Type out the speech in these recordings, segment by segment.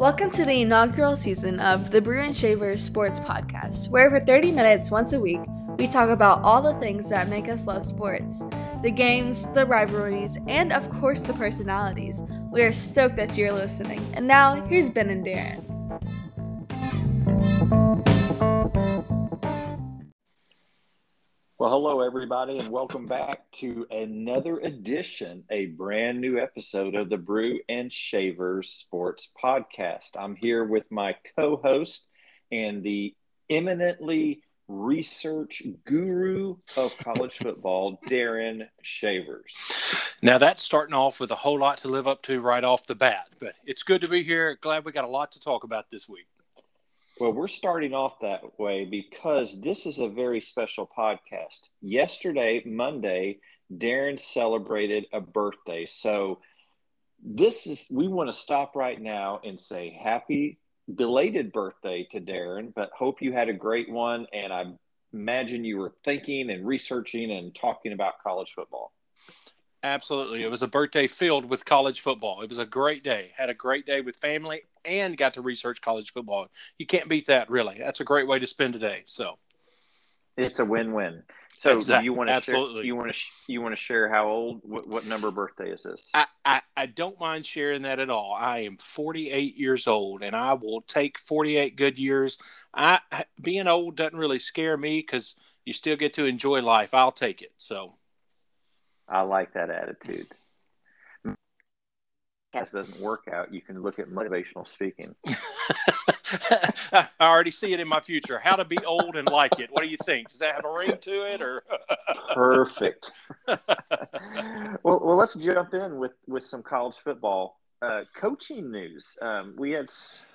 Welcome to the inaugural season of the and Shavers Sports Podcast, where for 30 minutes once a week, we talk about all the things that make us love sports the games, the rivalries, and of course the personalities. We are stoked that you're listening. And now, here's Ben and Darren. Well, hello, everybody, and welcome back to another edition, a brand new episode of the Brew and Shavers Sports Podcast. I'm here with my co host and the eminently research guru of college football, Darren Shavers. Now, that's starting off with a whole lot to live up to right off the bat, but it's good to be here. Glad we got a lot to talk about this week. Well, we're starting off that way because this is a very special podcast. Yesterday, Monday, Darren celebrated a birthday. So, this is, we want to stop right now and say happy belated birthday to Darren, but hope you had a great one. And I imagine you were thinking and researching and talking about college football. Absolutely. It was a birthday filled with college football. It was a great day. Had a great day with family and got to research college football. You can't beat that, really. That's a great way to spend a day. So it's a win-win. So exactly. you want to absolutely share, you want to you want to share how old what, what number birthday is this? I, I I don't mind sharing that at all. I am 48 years old, and I will take 48 good years. I being old doesn't really scare me because you still get to enjoy life. I'll take it. So I like that attitude. This doesn't work out. You can look at motivational speaking. I already see it in my future. How to be old and like it. What do you think? Does that have a ring to it, or perfect? well, well, let's jump in with with some college football uh, coaching news. Um, we had s-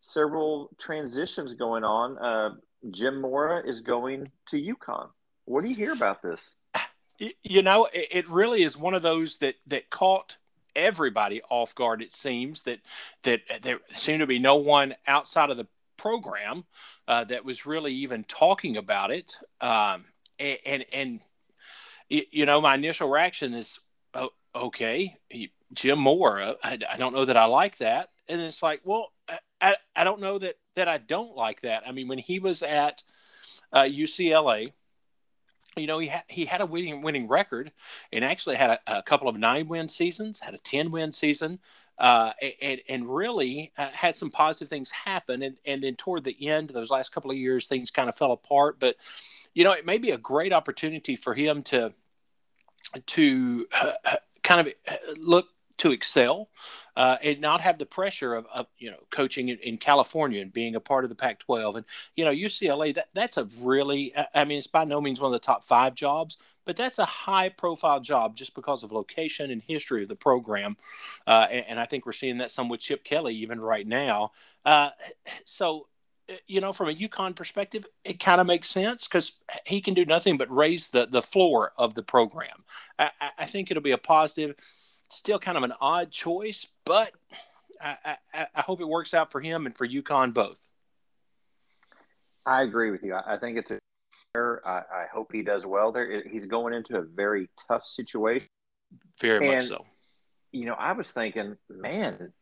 several transitions going on. Uh, Jim Mora is going to UConn. What do you hear about this? You know, it really is one of those that that caught everybody off guard. It seems that that there seemed to be no one outside of the program uh, that was really even talking about it. Um, and, and, and you know, my initial reaction is, oh, okay, Jim Mora. I, I, don't know that I like that. And it's like, well, I, I don't know that that I don't like that. I mean, when he was at uh, UCLA you know, he had he had a winning winning record, and actually had a, a couple of nine win seasons, had a ten win season, uh, and and really uh, had some positive things happen. And and then toward the end, those last couple of years, things kind of fell apart. But you know, it may be a great opportunity for him to to uh, uh kind of uh, look to excel uh, and not have the pressure of, of you know coaching in, in, California and being a part of the Pac-12 and you know UCLA that that's a really I mean it's by no means one of the top five jobs but that's a high profile job just because of location and history of the program. Uh, and, and, I think we're seeing that some with Chip Kelly even right now. Uh, so uh, you know, from a UConn perspective, it kind of makes sense because he can do nothing but raise the the floor of the program. I, I think it'll be a positive still kind of an odd choice, but I, I, I hope it works out for him and for UConn both. I agree with you. I, I think it's a. I, I hope he does well there. He's going into a very tough situation. Very and, much so. You know, I was thinking, man,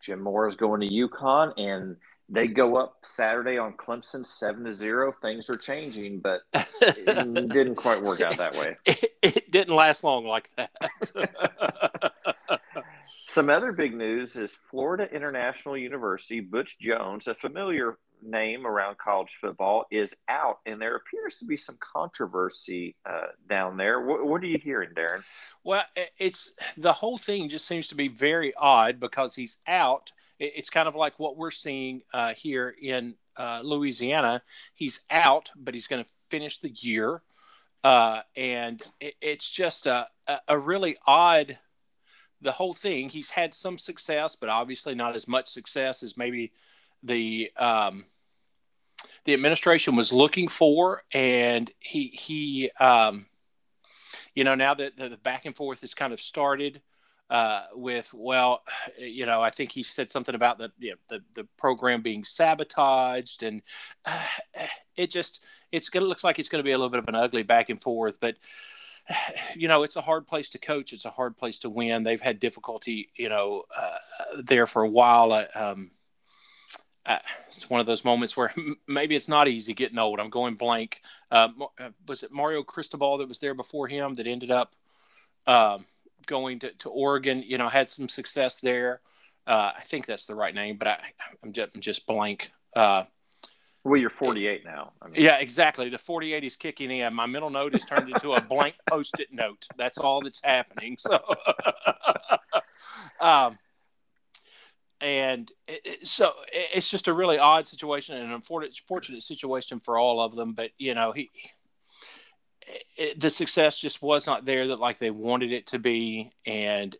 Jim Mora is going to UConn, and they go up Saturday on Clemson seven to zero. Things are changing, but it didn't quite work out that way. It, it didn't last long like that. Some other big news is Florida International University, Butch Jones, a familiar name around college football, is out, and there appears to be some controversy uh, down there. What, what, are you hearing, Darren? Well, it's the whole thing just seems to be very odd because he's out. It's kind of like what we're seeing uh, here in uh, Louisiana. He's out, but he's going to finish the year, uh, and it, it's just a, a really odd. The whole thing. He's had some success, but obviously not as much success as maybe the um, the administration was looking for, and he he um, you know now that the, the back and forth has kind of started uh, with well, you know, I think he said something about the you know, the the program being sabotaged, and uh, it just it's gonna looks like it's going to be a little bit of an ugly back and forth. But you know, it's a hard place to coach. It's a hard place to win. They've had difficulty, you know, uh, there for a while. Uh, um, uh, it's one of those moments where maybe it's not easy getting old. I'm going blank. Uh, uh, was it Mario Cristobal that was there before him that ended up um, going to, to Oregon? You know, had some success there. Uh, I think that's the right name, but I, I'm just, I'm just blank. Uh, well, you're 48 now. I mean. Yeah, exactly. The 48 is kicking in. My mental note is turned into a blank post-it note. That's all that's happening. So, um, and so it's just a really odd situation and an unfortunate situation for all of them. But you know, he it, the success just was not there that like they wanted it to be, and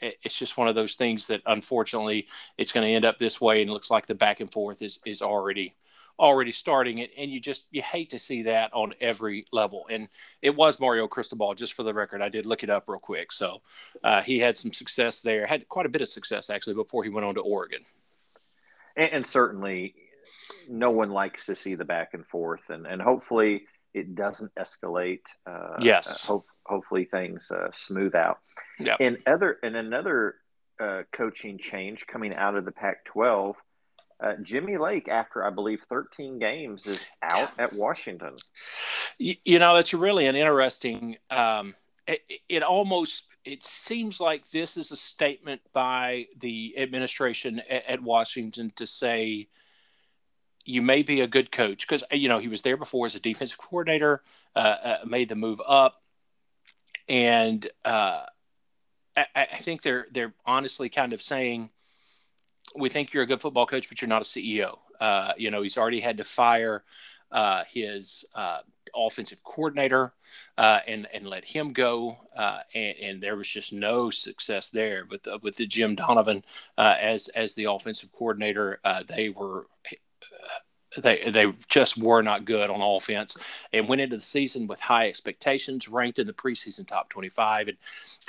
it, it's just one of those things that unfortunately it's going to end up this way, and it looks like the back and forth is is already already starting it and you just you hate to see that on every level. And it was mario cristobal just for the record. I did look it up real quick. So uh, he had some success there had quite a bit of success actually before he went on to oregon. And, and certainly no one likes to see the back and forth and, and hopefully it doesn't escalate uh, yes. uh, hope, hopefully things uh, smooth out. Yeah and other and another uh, coaching change coming out of the pac 12 uh, Jimmy Lake, after I believe 13 games, is out at Washington. You, you know, it's really an interesting. Um, it, it, almost it seems like this is a statement by the administration at, at Washington to say you may be a good coach because you know he was there before as a defensive coordinator, uh, uh, made the move up, and uh, I, I think they're they're honestly kind of saying we think you're a good football coach, but you're not a CEO. Uh, you know, he's already had to fire uh, his uh, offensive coordinator uh, and and let him go, uh, and, and, there was just no success there with with the Jim Donovan uh, as as the offensive coordinator. they were they they just were not good on offense and went into the season with high expectations, ranked in the preseason top 25. And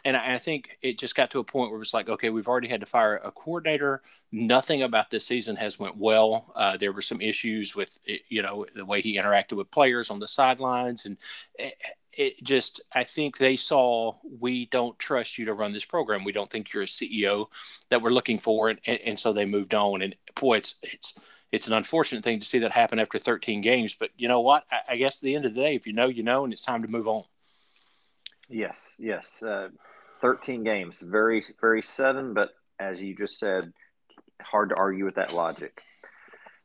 and I, think it just got to a point where it was like, okay, we've already had to fire a coordinator. Nothing about this season has went well. Uh, there were some issues with eh, you know the way he interacted with players on the sidelines, and it, it just I think they saw we don't trust you to run this program. We don't think you're a CEO that we're looking for, and, and, and so they moved on. And boy, it's it's it's an unfortunate thing to see that happen after 13 games. But you know what? I, I guess at the end of the day, if you know, you know, and it's time to move on. Yes, yes. Uh, 13 games, very, very sudden, but as you just said, hard to argue with that logic.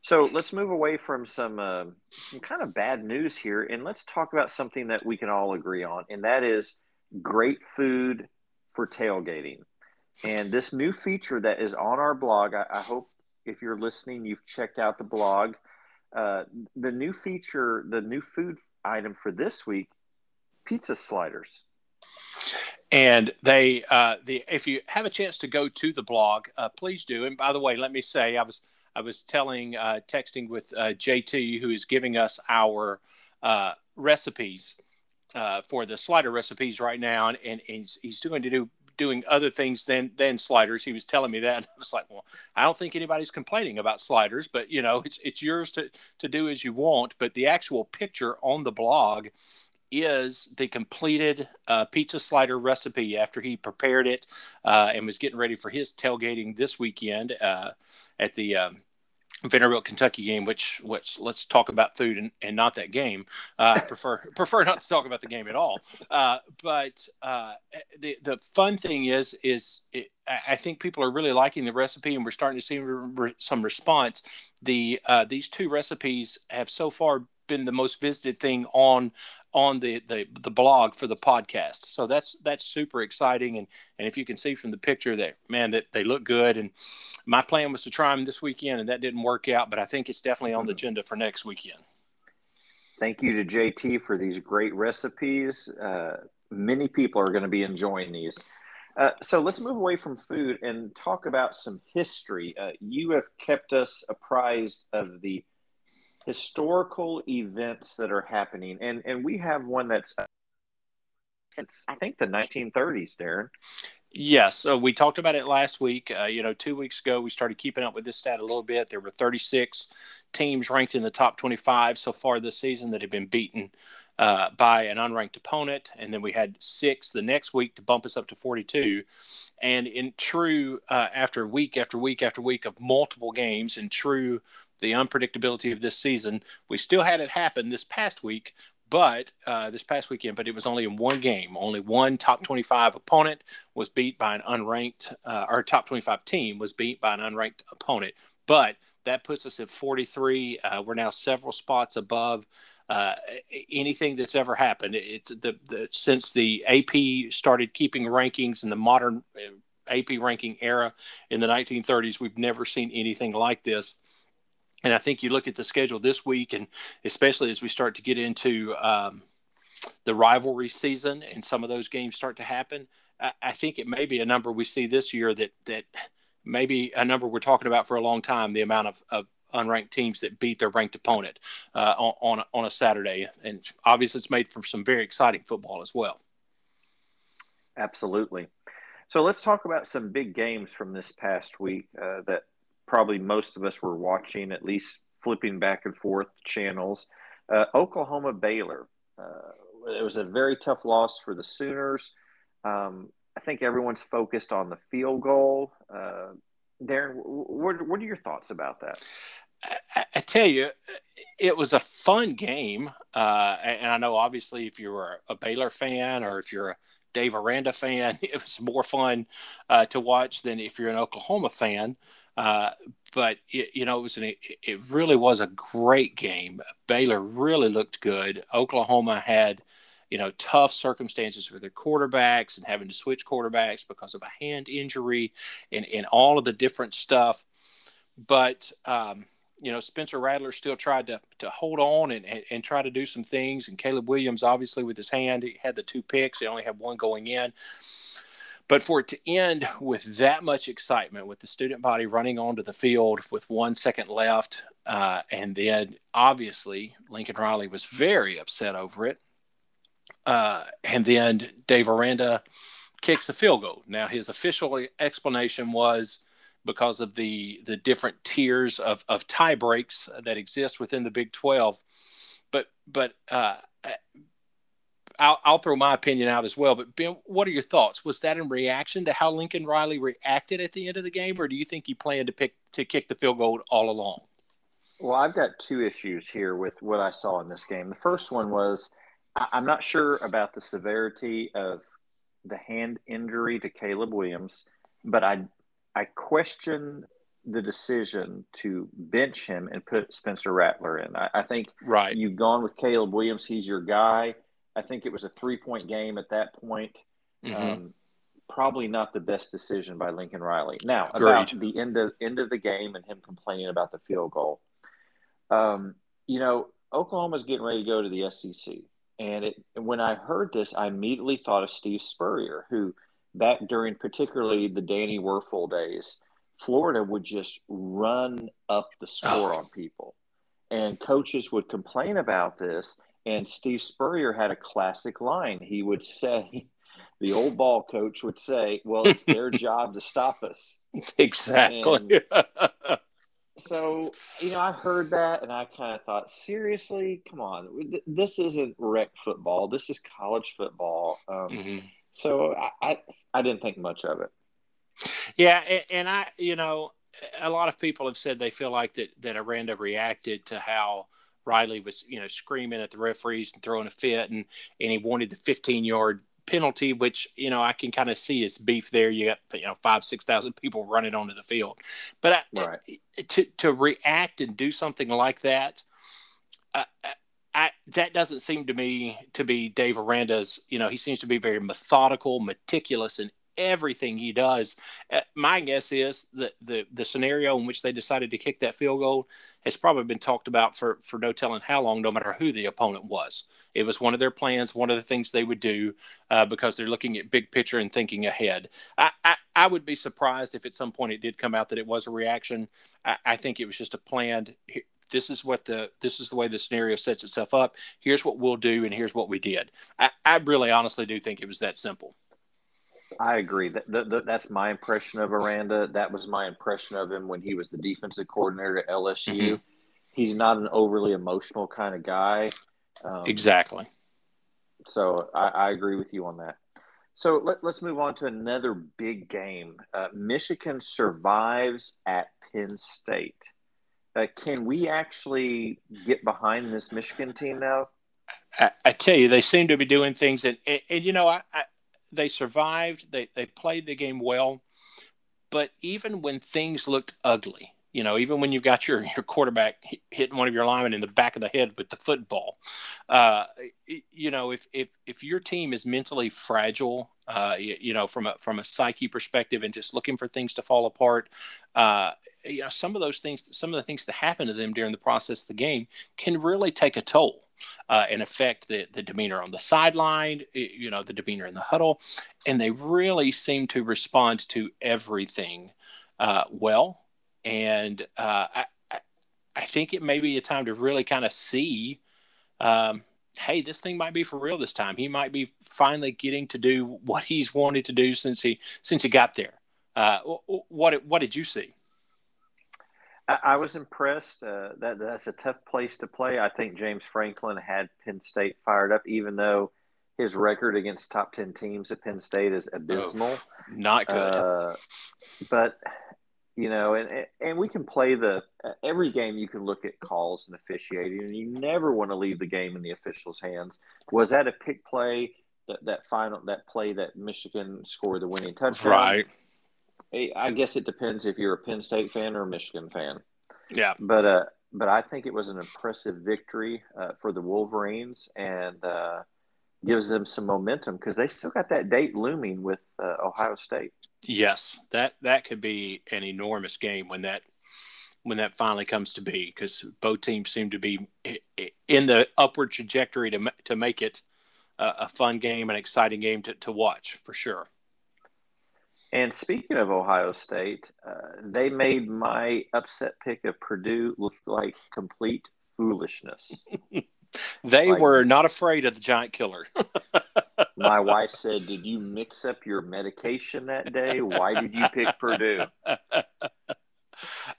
So let's move away from some uh, some kind of bad news here, and let's talk about something that we can all agree on, and that is great food for tailgating. And this new feature that is on our blog, I, I hope if you're listening, you've checked out the blog. Uh, the new feature, the new food item for this week, pizza sliders. And they, uh, the if you have a chance to go to the blog, uh, please do. And by the way, let me say, I was I was telling, uh, texting with uh, JT, who is giving us our uh, recipes uh, for the slider recipes right now, and, and he's, he's going to do doing other things than than sliders. He was telling me that. I was like, well, I don't think anybody's complaining about sliders, but you know, it's it's yours to to do as you want. But the actual picture on the blog is the completed uh, pizza slider recipe after he prepared it uh, and was getting ready for his tailgating this weekend uh, at the um, Vanderbilt Kentucky game, which which let's talk about food and, and not that game. Uh, prefer prefer not to talk about the game at all. Uh, but uh, the the fun thing is is it, I think people are really liking the recipe, and we're starting to see re- some response. The uh, these two recipes have so far been the most visited thing on on the, the the blog for the podcast. So that's that's super exciting. And and if you can see from the picture that man that they look good. And my plan was to try them this weekend, and that didn't work out. But I think it's definitely on the mm-hmm. agenda for next weekend. Thank you to JT for these great recipes. Uh, many people are going to be enjoying these. Uh, so let's move away from food and talk about some history. Uh, you have kept us apprised of the historical events that are happening, and and we have one that's since I think the 1930s, Darren. Yes, so we talked about it last week. Uh, you know, two weeks ago, we started keeping up with this stat a little bit. There were 36 teams ranked in the top 25 so far this season that had been beaten uh, by an unranked opponent, and then we had six the next week to bump us up to 42. And in true, uh, after week after week after week of multiple games, in true the unpredictability of this season, we still had it happen this past week but uh, this past weekend, but it was only in one game. Only one top 25 opponent was beat by an unranked, uh, our top 25 team was beat by an unranked opponent. But that puts us at 43. Uh, we're now several spots above uh, anything that's ever happened. It's the, the since the AP started keeping rankings in the modern uh, AP ranking era in the 1930s. We've never seen anything like this. And I think you look at the schedule this week, and especially as we start to get into um, the rivalry season and some of those games start to happen, I, I, think it may be a number we see this year that that maybe a number we're talking about for a long time. The amount of, of unranked teams that beat their ranked opponent uh, on on a, Saturday, and obviously it's made for some very exciting football as well. Absolutely. So let's talk about some big games from this past week uh, that probably most of us were watching, at least flipping back and forth channels. Uh, Oklahoma Baylor. Uh, it was a very tough loss for the Sooners. Um, I think everyone's focused on the field goal. Uh, Darren, what, what are your thoughts about that? I, I, tell you, it was a fun game, uh, and I know obviously if you're a Baylor fan or if you're a Dave Aranda fan, it was more fun uh, to watch than if you're an Oklahoma fan. Uh, but it, you know, it was an, it really was a great game. Baylor really looked good. Oklahoma had, you know, tough circumstances for their quarterbacks and having to switch quarterbacks because of a hand injury and, and all of the different stuff. But, um, you know, Spencer Rattler still tried to, to hold on and, and, and, try to do some things. And Caleb Williams, obviously, with his hand, he had the two picks. He only had one going in. But for it to end with that much excitement, with the student body running onto the field with one second left, uh, and then obviously Lincoln Riley was very upset over it. Uh, and then Dave Aranda kicks a field goal. Now, his official explanation was because of the the different tiers of, of tie breaks that exist within the Big 12. But but uh, I'll, I'll throw my opinion out as well. But Ben, what are your thoughts? Was that in reaction to how Lincoln Riley reacted at the end of the game, or do you think he planned to pick to kick the field goal all along? Well, I've got two issues here with what I saw in this game. The first one was I'm not sure about the severity of the hand injury to Caleb Williams, but I I question the decision to bench him and put Spencer Rattler in. I, I think right. you've gone with Caleb Williams; he's your guy. I think it was a three point game at that point. Mm-hmm. Um, probably not the best decision by Lincoln Riley. Now Agreed. about the end of end of the game and him complaining about the field goal. Um, you know, Oklahoma's getting ready to go to the SEC, and it when I heard this, I immediately thought of Steve Spurrier, who back during particularly the Danny Wuerffel days, Florida would just run up the score oh. on people, and coaches would complain about this and Steve Spurrier had a classic line. He would say, the old ball coach would say, well, it's their job to stop us. Exactly. so, you know, I heard that and I kind of thought, seriously, come on, this isn't rec football. This is college football. Um, mm-hmm. So I, I, I didn't think much of it. Yeah. And, and I, you know, a lot of people have said they feel like that, that Aranda reacted to how Riley was, you know, screaming at the referees and throwing a fit, and and he wanted the 15 yard penalty, which you know I can kind of see his beef there. You got you know five six thousand people running onto the field, but I, right. to to react and do something like that, uh, I, that doesn't seem to me to be Dave Aranda's. You know, he seems to be very methodical, meticulous in everything he does. Uh, my guess is that the the scenario in which they decided to kick that field goal has probably been talked about for for no telling how long, no matter who the opponent was. It was one of their plans, one of the things they would do uh, because they're looking at big picture and thinking ahead. I, I, I would be surprised if at some point it did come out that it was a reaction. I, I think it was just a planned this is what the this is the way the scenario sets itself up here's what we'll do and here's what we did I, I really honestly do think it was that simple I agree. That, that, that's my impression of Aranda. That was my impression of him when he was the defensive coordinator at LSU. Mm-hmm. He's not an overly emotional kind of guy. Um, exactly. So I, I agree with you on that. So let, us move on to another big game. Uh, Michigan survives at Penn State. Uh, can we actually get behind this Michigan team now? I, I, tell you, they seem to be doing things, and, and, and you know, I, I, they survived. They they played the game well, but even when things looked ugly, you know, even when you've got your, your quarterback hitting one of your linemen in the back of the head with the football, uh, you know, if, if, if your team is mentally fragile, uh, you, you, know, from a, from a psyche perspective and just looking for things to fall apart, uh, you know, some of those things, some of the things that happen to them during the process of the game can really take a toll. Uh, and affect the, the demeanor on the sideline, you know, the demeanor in the huddle. And they really seem to respond to everything uh, well and uh, I, I think it may be a time to really kind of see, um, hey, this thing might be for real this time. He might be finally getting to do what he's wanted to do since he since he got there. Uh, what what did you see? I, was impressed. Uh, that that's a tough place to play. I think James Franklin had Penn State fired up, even though his record against top ten teams at Penn State is abysmal. Oh, not good. Uh, but you know, and and we can play the every game. You can look at calls and officiating, and you never want to leave the game in the officials' hands. Was that a pick play? That that final that play that Michigan scored the winning touchdown. Right. I guess it depends if you're a Penn State fan or a Michigan fan. Yeah. But uh, but I think it was an impressive victory uh, for the Wolverines and uh, gives them some momentum because they still got that date looming with uh, Ohio State. Yes, that that could be an enormous game when that when that finally comes to be because both teams seem to be in the upward trajectory to to make it a, a fun game, an exciting game to, to watch for sure. And speaking of Ohio State, uh, they made my upset pick of Purdue look like complete foolishness. they like, were not afraid of the giant killer. My wife said, Did you mix up your medication that day? Why did you pick Purdue?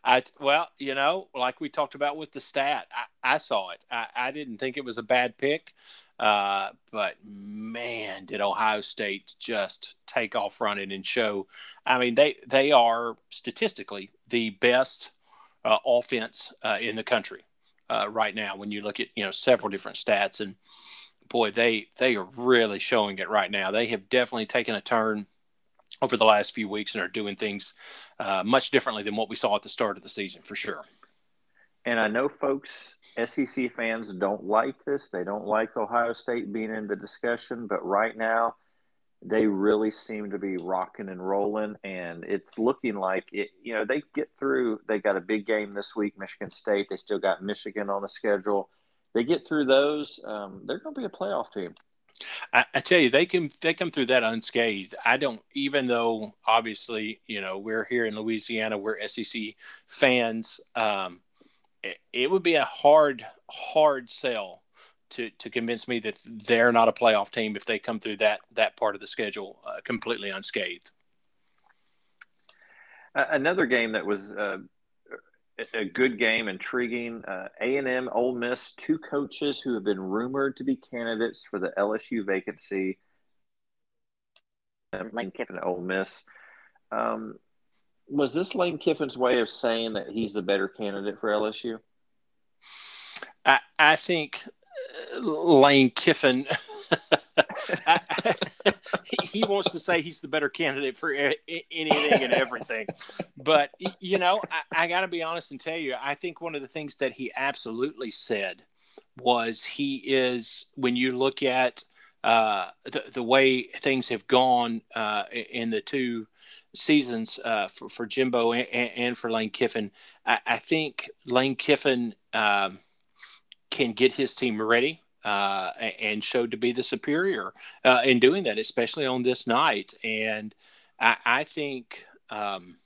I well, you know, like we talked about with the stat, I, I saw it. I, I, didn't think it was a bad pick, uh, but man, did Ohio State just take off running and show? I mean, they they are statistically the best uh, offense uh, in the country uh, right now. When you look at you know several different stats, and boy, they they are really showing it right now. They have definitely taken a turn over the last few weeks and are doing things uh, much differently than what we saw at the start of the season, for sure. And I know folks, SEC fans don't like this. They don't like Ohio State being in the discussion, but right now they really seem to be rocking and rolling and it's looking like it you know they get through they got a big game this week michigan state they still got michigan on the schedule they get through those, um, they're going to be a playoff team. I, I, tell you, they can they come through that unscathed. I don't, even though obviously you know we're here in Louisiana, we're SEC fans. Um, it, it would be a hard hard sell to to convince me that they're not a playoff team if they come through that that part of the schedule uh, completely unscathed. Another game that was uh, a good game, intriguing. Uh, A and M, Ole Miss, two coaches who have been rumored to be candidates for the LSU vacancy. Lane Kiffin, Ole Miss. Um, was this Lane Kiffin's way of saying that he's the better candidate for LSU? I, I think uh, Lane Kiffin he wants to say he's the better candidate for anything and everything. But, you know, I, I got to be honest and tell you, I think one of the things that he absolutely said was he is, when you look at uh, the, the way things have gone uh, in the two seasons uh, for, for Jimbo and, and, for Lane Kiffin, I, I think Lane Kiffin um, can get his team ready uh, and showed to be the superior uh, in doing that, especially on this night. And I, I think, um,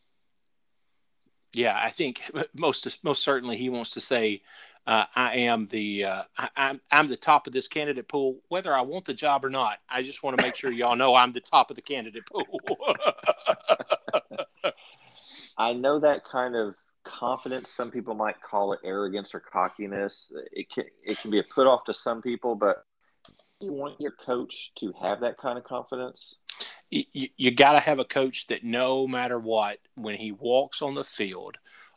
yeah, I think most most certainly he wants to say, uh, I am the uh, I, I'm I'm the top of this candidate pool, whether I want the job or not. I just want to make sure y'all know I'm the top of the candidate pool. I know that kind of confidence. Some people might call it arrogance or cockiness. It can it can be a put off to some people, but you want your coach to have that kind of confidence? You, you got to have a coach that no matter what, when he walks on the field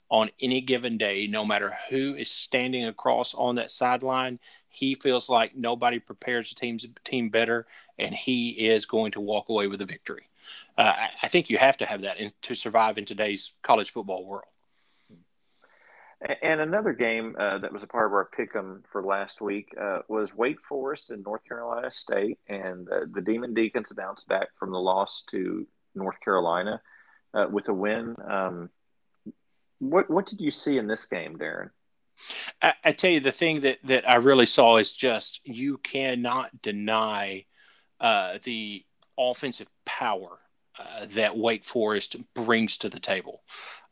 on any given day, no matter who is standing across on that sideline, he feels like nobody prepares the team's team better, and he is going to walk away with a victory. Uh, I, I, think you have to have that in, to survive in today's college football world. And another game uh, that was a part of our pick'em for last week uh, was Wake Forest and North Carolina State, and uh, the Demon Deacons bounced back from the loss to North Carolina uh, with a win. Um, what what did you see in this game, Darren? I, I, tell you, the thing that that I really saw is just you cannot deny uh, the offensive power uh, that Wake Forest brings to the table.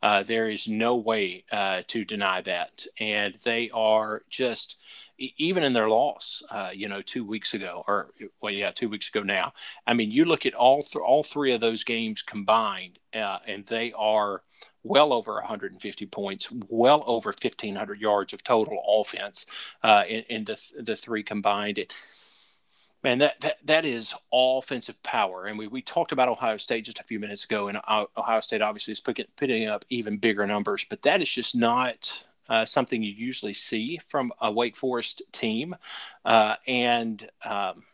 Uh, there is no way uh, to deny that, and they are just even in their loss, uh, you know, two weeks ago, or well, yeah, two weeks ago now. I mean, you look at all th- all three of those games combined, uh, and they are well over 150 points, well over 1,500 yards of total offense in, in the the three combined. It, Man, that, that that is offensive power, and we, we talked about Ohio State just a few minutes ago, and Ohio State obviously is putting, putting up even bigger numbers, but that is just not uh, something you usually see from a Wake Forest team, uh, and um,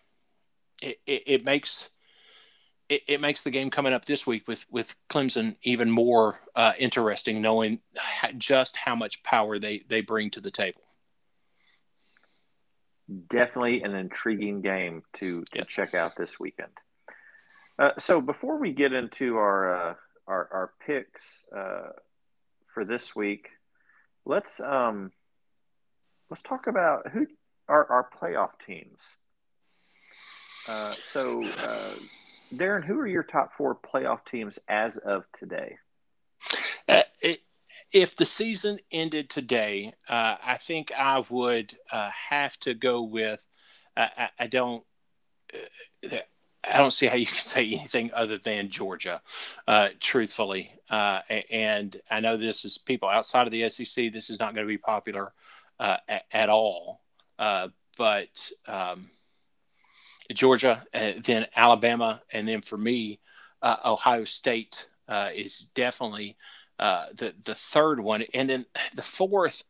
it, it, it, makes it, it, makes the game coming up this week with with Clemson even more uh, interesting, knowing just how much power they they bring to the table. Definitely an intriguing game to, to check out this weekend. Uh, so before we get into our uh, our, our, picks uh, for this week, let's um, let's talk about who are our playoff teams. Uh, so, uh, Darren, who are your top four playoff teams as of today? Uh, it, if the season ended today, uh, I think I would uh, have to go with. Uh, I, I, don't. Uh, I don't see how you can say anything other than Georgia, uh, truthfully. Uh, and I know this is people outside of the SEC. This is not going to be popular at, at, all. but um, Georgia, then Alabama, and then for me, Ohio State is definitely uh, the the third one, and then the fourth.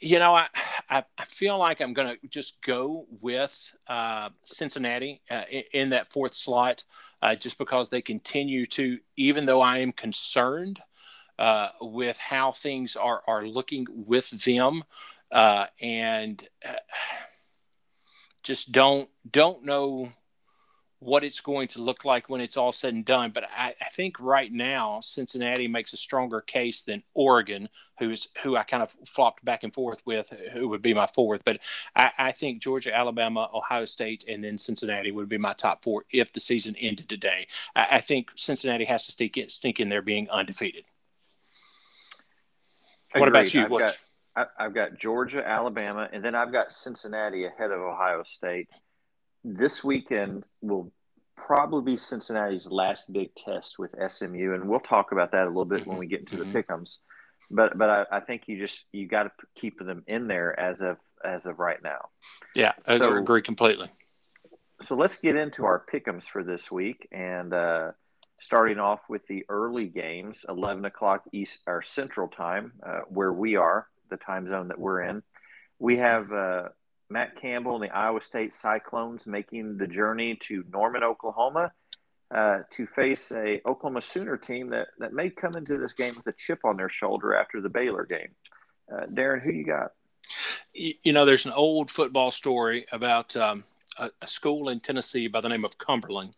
You know, I I, feel like I'm going to just go with uh, Cincinnati uh, in, in, that fourth slot, uh, just because they continue to, even though I am concerned uh, with how things are are looking with them, uh, and just don't don't know what it's going to look like when it's all said and done. But I, I, think right now Cincinnati makes a stronger case than Oregon, who's who I kind of flopped back and forth with, who would be my fourth. But I, I think Georgia, Alabama, Ohio State, and then Cincinnati would be my top four if the season ended today. I, I think Cincinnati has to sneak in, sneak in there being undefeated. Agreed. What about you? I've got, I've got Georgia, Alabama, and then I've got Cincinnati ahead of Ohio State this weekend will probably be Cincinnati's last big test with SMU, and we'll talk about that a little bit mm-hmm. when we get into mm-hmm. the pickums. But but I, I, think you just you got to keep them in there as of as of right now. Yeah, I so, agree completely. So let's get into our pickums for this week, and uh, starting off with the early games, eleven o'clock East or Central Time, uh, where we are, the time zone that we're in. We have uh, Matt Campbell and the Iowa State Cyclones making the journey to Norman, Oklahoma, uh, to face a Oklahoma Sooner team that that may come into this game with a chip on their shoulder after the Baylor game. Uh, Darren, who you got? You know, there's an old football story about um, a, a, school in Tennessee by the name of Cumberland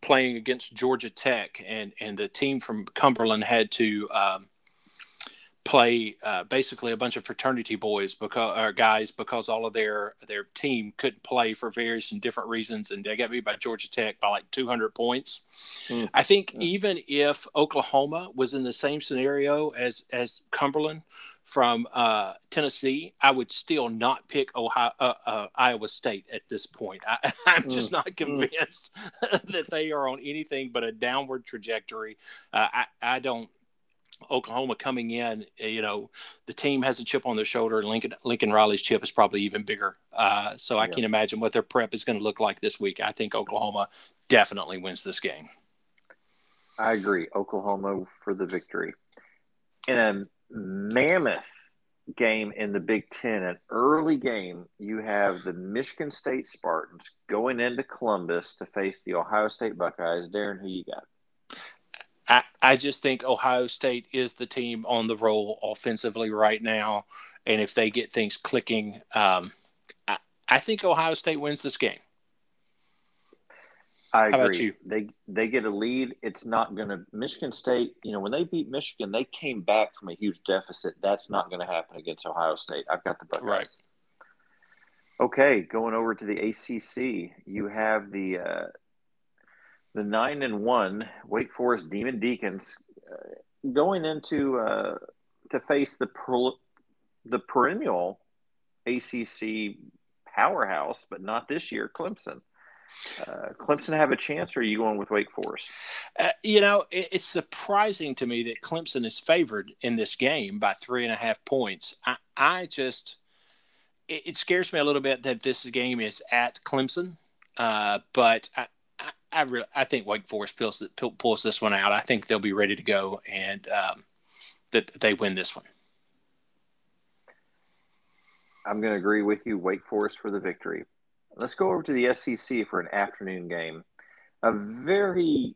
playing against Georgia Tech, and and the team from Cumberland had to um, play uh, basically a bunch of fraternity boys because or guys because all of their their team couldn't play for various and different reasons and they got beat by Georgia Tech by like 200 points. Mm. I think mm. even if Oklahoma was in the same scenario as as Cumberland from uh, Tennessee, I would still not pick Ohio, uh, uh Iowa State at this point. I, am just mm. not hmm. convinced that they are on anything but a downward trajectory. Uh, I, I don't Oklahoma coming in, eh, you know, the team has a chip on their shoulder. Lincoln Lincoln Riley's chip is probably even bigger. Uh, so I yeah. can imagine what their prep is going to look like this week. I think Oklahoma definitely wins this game. I agree. Oklahoma for the victory. In a mammoth game in the Big Ten, an early game, you have the Michigan State Spartans going into Columbus to face the Ohio State Buckeyes. Darren, who you got? I, I just think Ohio State is the team on the roll offensively right now. And if they get things clicking, um, I, I think Ohio State wins this game. I agree. How you? They they get a lead. It's not going to Michigan State. You know, when they beat Michigan, they came back from a huge deficit. That's not going to happen against Ohio State. I've got the Buckeyes. Right. Okay, going over to the ACC, you have the uh, the nine and one Wake Forest Demon Deacons uh, going into uh, to face the per, the perennial ACC powerhouse, but not this year, Clemson. Uh, Clemson have a chance, or are you going with Wake Forest? Uh, you know, it, it's surprising to me that Clemson is favored in this game by three and a half points. I, I just, it, it, scares me a little bit that this game is at Clemson, uh, but I, I, I, I think Wake Forest pulls, pulls this one out. I think they'll be ready to go and um, that they win this one. I'm going to agree with you. Wake Forest for the victory. Let's go over to the SEC for an afternoon game. A very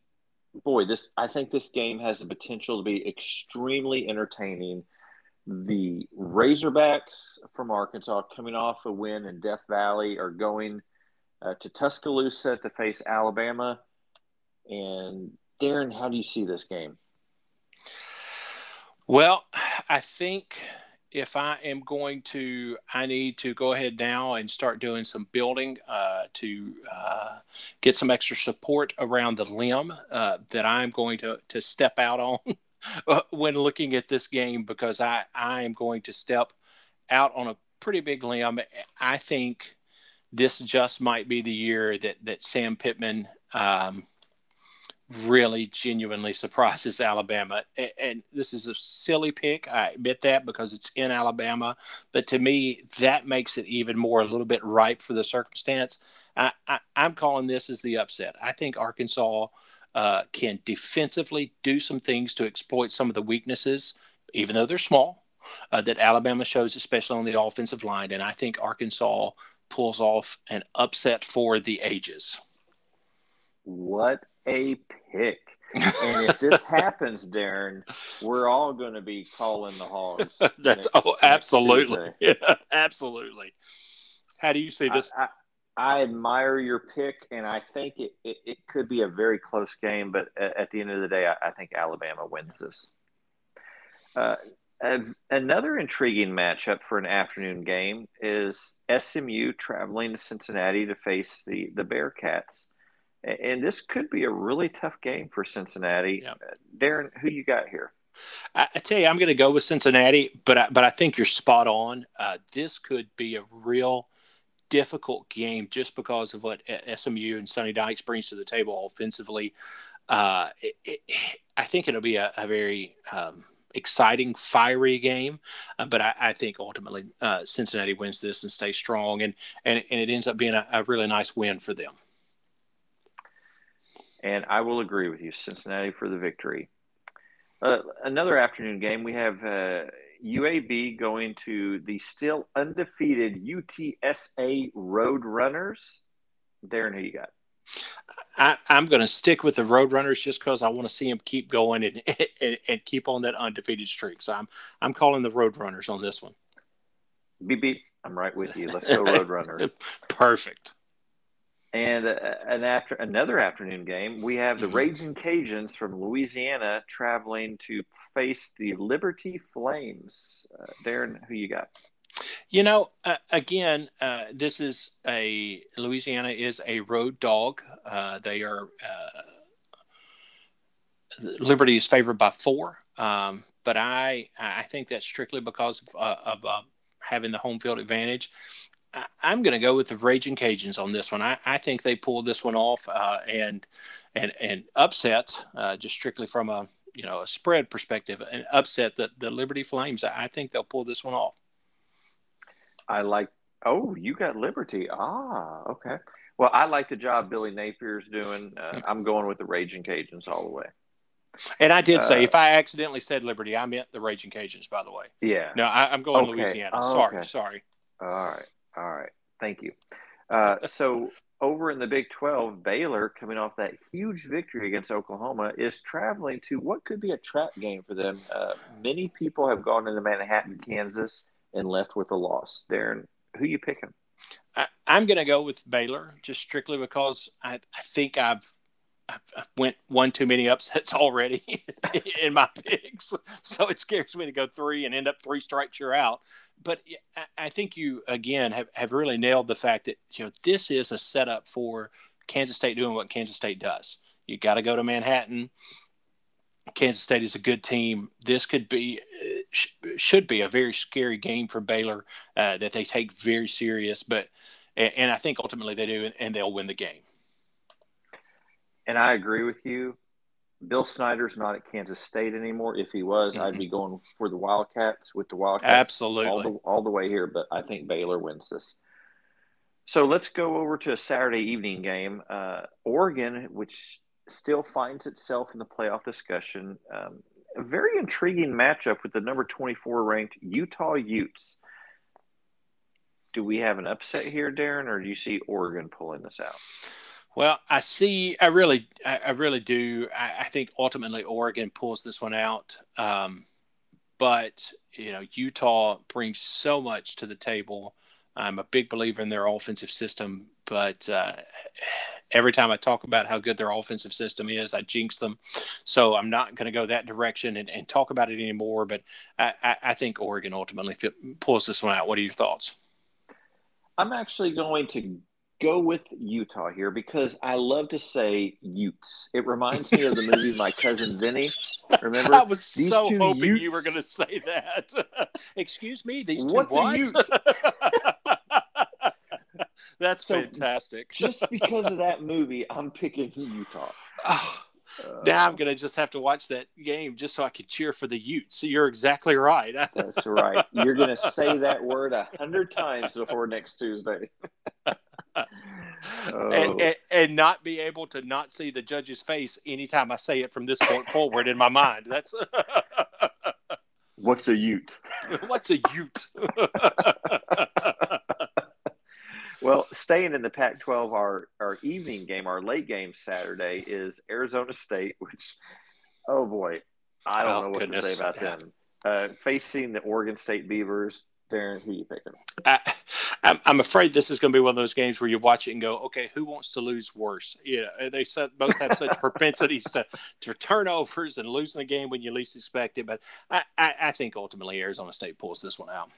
boy, this I think this game has the potential to be extremely entertaining. The Razorbacks from Arkansas, coming off a win in Death Valley, are going uh, to Tuscaloosa to face Alabama. And Darren, how do you see this game? Well, I think if I am going to, I need to go ahead now and start doing some building uh, to uh, get some extra support around the limb uh, that I'm going to, to step out on when looking at this game because I, I am going to step out on a pretty big limb. I think this just might be the year that, that Sam Pittman um, really genuinely surprises Alabama. And, and, this is a silly pick. I admit that because it's in Alabama. But to me, that makes it even more a little bit ripe for the circumstance. I, am calling this as the upset. I think Arkansas uh, can defensively do some things to exploit some of the weaknesses, even though they're small, uh, that Alabama shows, especially on the offensive line. And I think Arkansas pulls off an upset for the ages. What a pick. and if this happens, Darren, we're all going to be calling the hogs. That's next, oh, absolutely, yeah, absolutely. How do you see this? I, I, I, admire your pick, and I think it, it, it, could be a very close game. But at, the end of the day, I, I think Alabama wins this. Uh, another intriguing matchup for an afternoon game is SMU traveling to Cincinnati to face the the Bearcats and this could be a really tough game for Cincinnati. Yep. Uh, Darren, who you got here? I, I tell you, I'm going to go with Cincinnati, but I, but I think you're spot on. Uh, this could be a real difficult game just because of what SMU and Sonny Dykes brings to the table offensively. Uh, it, it, I think it'll be a, a very um, exciting, fiery game, uh, but I, I, think ultimately uh, Cincinnati wins this and stays strong, and and, and it ends up being a, a really nice win for them. And I will agree with you, Cincinnati for the victory. Uh, another afternoon game, we have uh, UAB going to the still undefeated UTSA Roadrunners. Darren, who you got? I, am going to stick with the Roadrunners just because I want to see them keep going and, and, and keep on that undefeated streak. So I'm I'm calling the Roadrunners on this one. Beep beep. I'm right with you. Let's go Roadrunners. Perfect. And uh, an after another afternoon game, we have the mm-hmm. Raging Cajuns from Louisiana traveling to face the Liberty Flames. Uh, Darren, who you got? You know, uh, again, uh, this is a Louisiana is a road dog. Uh, they are uh, Liberty is favored by four, um, but I I think that's strictly because of, of having the home field advantage. I, am going to go with the Raging Cajuns on this one. I, I think they pulled this one off uh, and and and upset uh, just strictly from a you know a spread perspective and upset the the Liberty Flames. I think they'll pull this one off. I like. Oh, you got Liberty. Ah, okay. Well, I like the job Billy Napier's doing. Uh, mm. I'm going with the Raging Cajuns all the way. And I did say, uh, if I accidentally said Liberty, I meant the Raging Cajuns, by the way. Yeah. No, I, am going okay. Louisiana. Oh, sorry, okay. sorry. All right, all right. Thank you. Uh, so over in the Big 12, Baylor, coming off that huge victory against Oklahoma, is traveling to what could be a trap game for them. Uh, many people have gone into Manhattan, Kansas, and left with a loss. Darren, who you picking? I, am going to go with Baylor just strictly because I, I think I've I've went one too many upsets already in my picks, so it scares me to go three and end up three strikes you're out. But I think you again have, have really nailed the fact that you know this is a setup for Kansas State doing what Kansas State does. You got to go to Manhattan. Kansas State is a good team. This could be should be a very scary game for Baylor uh, that they take very serious. But and I think ultimately they do, and they'll win the game and I agree with you. Bill Snyder's not at Kansas State anymore. If he was, mm-hmm. I'd be going for the Wildcats with the Wildcats absolutely all the, all the way here. But I think Baylor wins this. So let's go over to a Saturday evening game. Uh, Oregon, which still finds itself in the playoff discussion, um, a very intriguing matchup with the number 24 ranked Utah Utes. Do we have an upset here, Darren, or do you see Oregon pulling this out? Well, I see. I really, I, really do. I, I, think ultimately Oregon pulls this one out. Um, but you know, Utah brings so much to the table. I'm a big believer in their offensive system, but uh, every time I talk about how good their offensive system is, I jinx them. So I'm not going to go that direction and, and, talk about it anymore. But I, I, I think Oregon ultimately pulls this one out. What are your thoughts? I'm actually going to go with Utah here because I love to say Utes. It reminds me of the movie My Cousin Vinny. Remember? I was these so hoping Utes? you were going to say that. Excuse me, these two What's what? a Ute? That's so fantastic. just because of that movie, I'm picking Utah. Oh, now I'm going to just have to watch that game just so I can cheer for the Utes. So you're exactly right. That's right. You're going to say that word a hundred times before next Tuesday. oh. and, and, and, not be able to not see the judge's face anytime I say it from this point forward in my mind. That's what's a Ute? what's a Ute? Well, staying in the Pac-12, our our evening game, our late game Saturday is Arizona State, which, oh boy, I don't oh, know what goodness. to say about yeah. them. Uh, facing the Oregon State Beavers, Darren, who you picking? I, I'm afraid this is going to be one of those games where you watch it and go, okay, who wants to lose worse? Yeah, they both have such propensities to, to turnovers and losing a game when you least expect it. But I, I, I think ultimately Arizona State pulls this one out.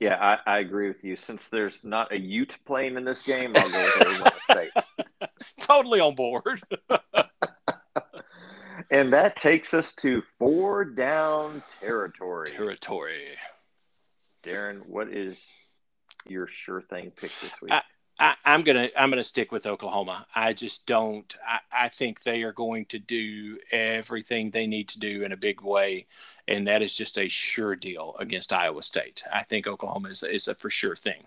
Yeah, I, I, agree with you. Since there's not a Ute playing in this game, I'll go with Arizona State. totally on board. and that takes us to four down territory. Territory. Darren, what is your sure thing pick this week? I, am gonna I'm gonna stick with Oklahoma. I just don't. I, I, think they are going to do everything they need to do in a big way, and that is just a sure deal against Iowa State. I think Oklahoma is is a for sure thing.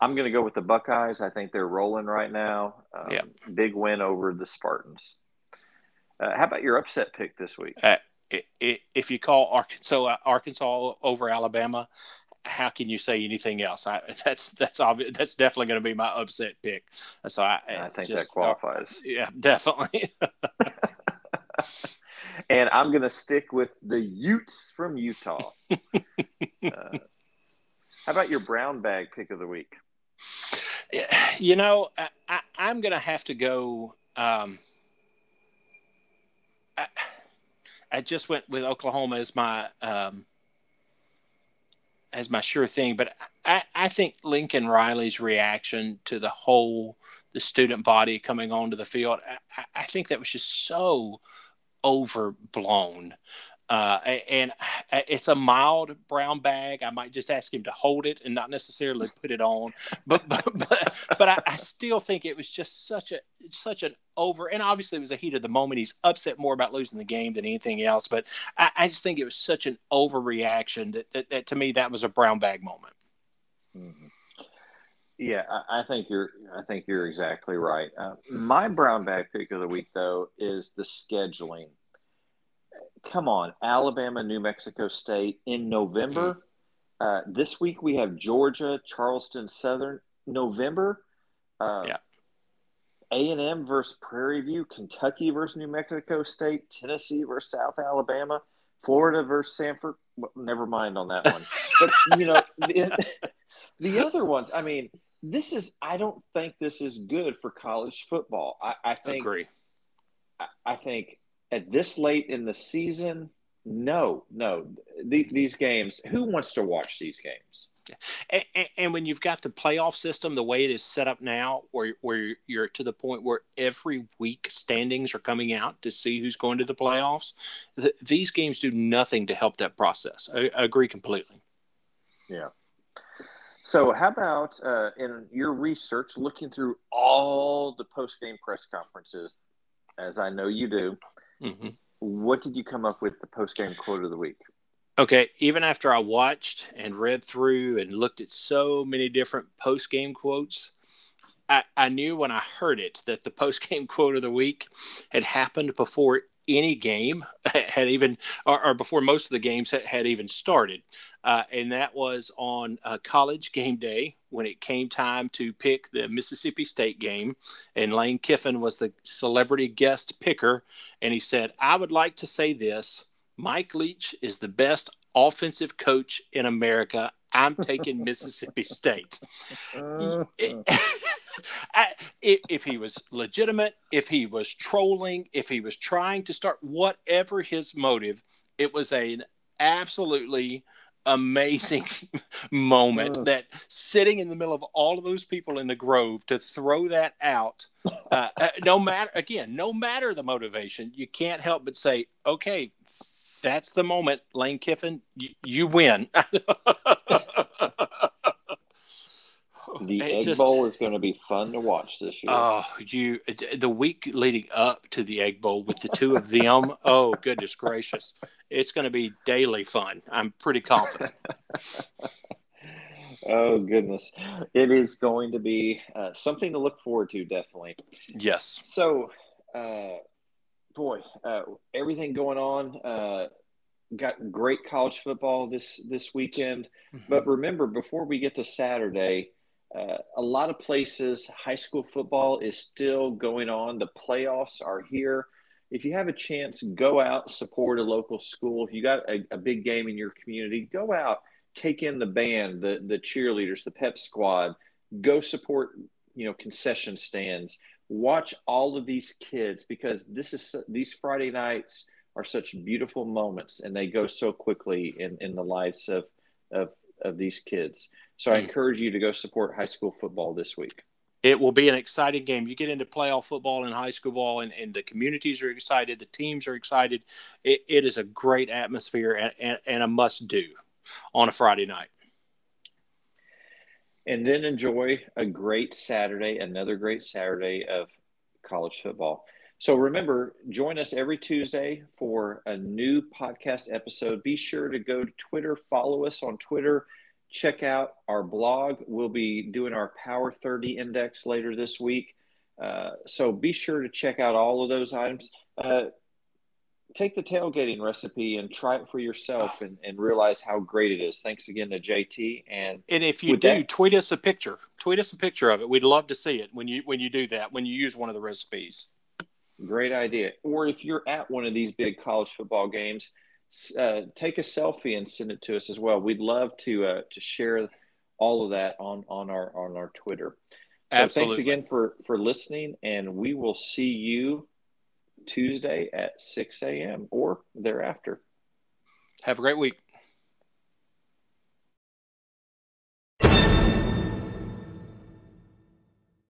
I'm gonna go with the Buckeyes. I think they're rolling right now. Um, yeah, big win over the Spartans. Uh, how about your upset pick this week? Uh, if you call Arkansas Arkansas over Alabama, how can you say anything else? I, that's that's obvious. That's definitely going to be my upset pick. So I, I think just, that qualifies. Uh, yeah, definitely. and I'm going to stick with the Utes from Utah. uh, how about your brown bag pick of the week? You know, I, am going to have to go. Um, I, I, just went with Oklahoma as my um, as my sure thing. But I, I think Lincoln Riley's reaction to the whole the student body coming onto the field, I, I think that was just so overblown. Uh, and it's a mild brown bag. I might just ask him to hold it and not necessarily put it on, but but but, but I, I, still think it was just such a such an over. And obviously, it was a heat of the moment. He's upset more about losing the game than anything else. But I, I just think it was such an overreaction that, that, that, to me that was a brown bag moment. Mm-hmm. Yeah, I, I, think you're. I think you're exactly right. Uh, my brown bag pick of the week, though, is the scheduling come on, Alabama, New Mexico State in November. Uh, this week we have Georgia, Charleston Southern. November, uh, yeah. A and M versus Prairie View, Kentucky versus New Mexico State, Tennessee versus South Alabama, Florida versus Samford. Well, never mind on that one. but you know, the, the, other ones. I mean, this is. I don't think this is good for college football. I, I think. Agree. I, I think at this late in the season, no, no. The, these games, who wants to watch these games? And, and, and, when you've got the playoff system the way it is set up now, where where you're to the point where every week standings are coming out to see who's going to the playoffs, th- these games do nothing to help that process. I, I agree completely. Yeah. So, how about uh, in your research, looking through all the post game press conferences, as I know you do, Mm-hmm. What did you come up with the post game quote of the week? Okay, even after I watched and read through and looked at so many different post game quotes, I, I knew when I heard it that the post game quote of the week had happened before any game had even, or, or, before most of the games had, had even started. Uh, and that was on uh, college game day when it came time to pick the Mississippi State game. And Lane Kiffin was the celebrity guest picker. And he said, I would like to say this Mike Leach is the best offensive coach in America. I'm taking Mississippi State. if he was legitimate, if he was trolling, if he was trying to start whatever his motive, it was an absolutely amazing moment that sitting in the middle of all of those people in the grove to throw that out uh, uh, no matter again no matter the motivation you can't help but say okay that's the moment lane kiffin y- you win The Egg just, Bowl is going to be fun to watch this year. Oh, you the week leading up to the Egg Bowl with the two of them. oh, goodness gracious, it's going to be daily fun. I'm pretty confident. oh goodness, it is going to be uh, something to look forward to. Definitely. Yes. So, uh, boy, uh, everything going on. Uh, got great college football this this weekend. Mm-hmm. But remember, before we get to Saturday, uh, a lot of places, high school football is still going on. The playoffs are here. If you have a chance, go out, support a local school. If you got a, a big game in your community, go out, take in the band, the the cheerleaders, the pep squad. Go support, you know, concession stands. Watch all of these kids because this is these Friday nights are such beautiful moments, and they go so quickly in in the lives of of of these kids. So I hmm. encourage you to go support high school football this week. It will be an exciting game. You get into playoff football and high school ball, and, and the communities are excited, the teams are excited. It, it is a great atmosphere and, and, and a must do on a Friday night. And then enjoy a great Saturday, another great Saturday of college football. So remember, join us every Tuesday for a new podcast episode. Be sure to go to Twitter, follow us on Twitter check out our blog. We'll be doing our Power 30 index later this week. Uh, so be sure to check out all of those items. Uh, take the tailgating recipe and try it for yourself and, and realize how great it is. Thanks again to JT. And and if you do, that, tweet us a picture. Tweet us a picture of it. We'd love to see it when you when you do that. When you use one of the recipes. Great idea. Or if you're at one of these big college football games, uh, take a selfie and send it to us as well. We'd love to uh, to share all of that on on our on our Twitter. So Absolutely. thanks again for for listening, and we will see you Tuesday at six a.m. or thereafter. Have a great week.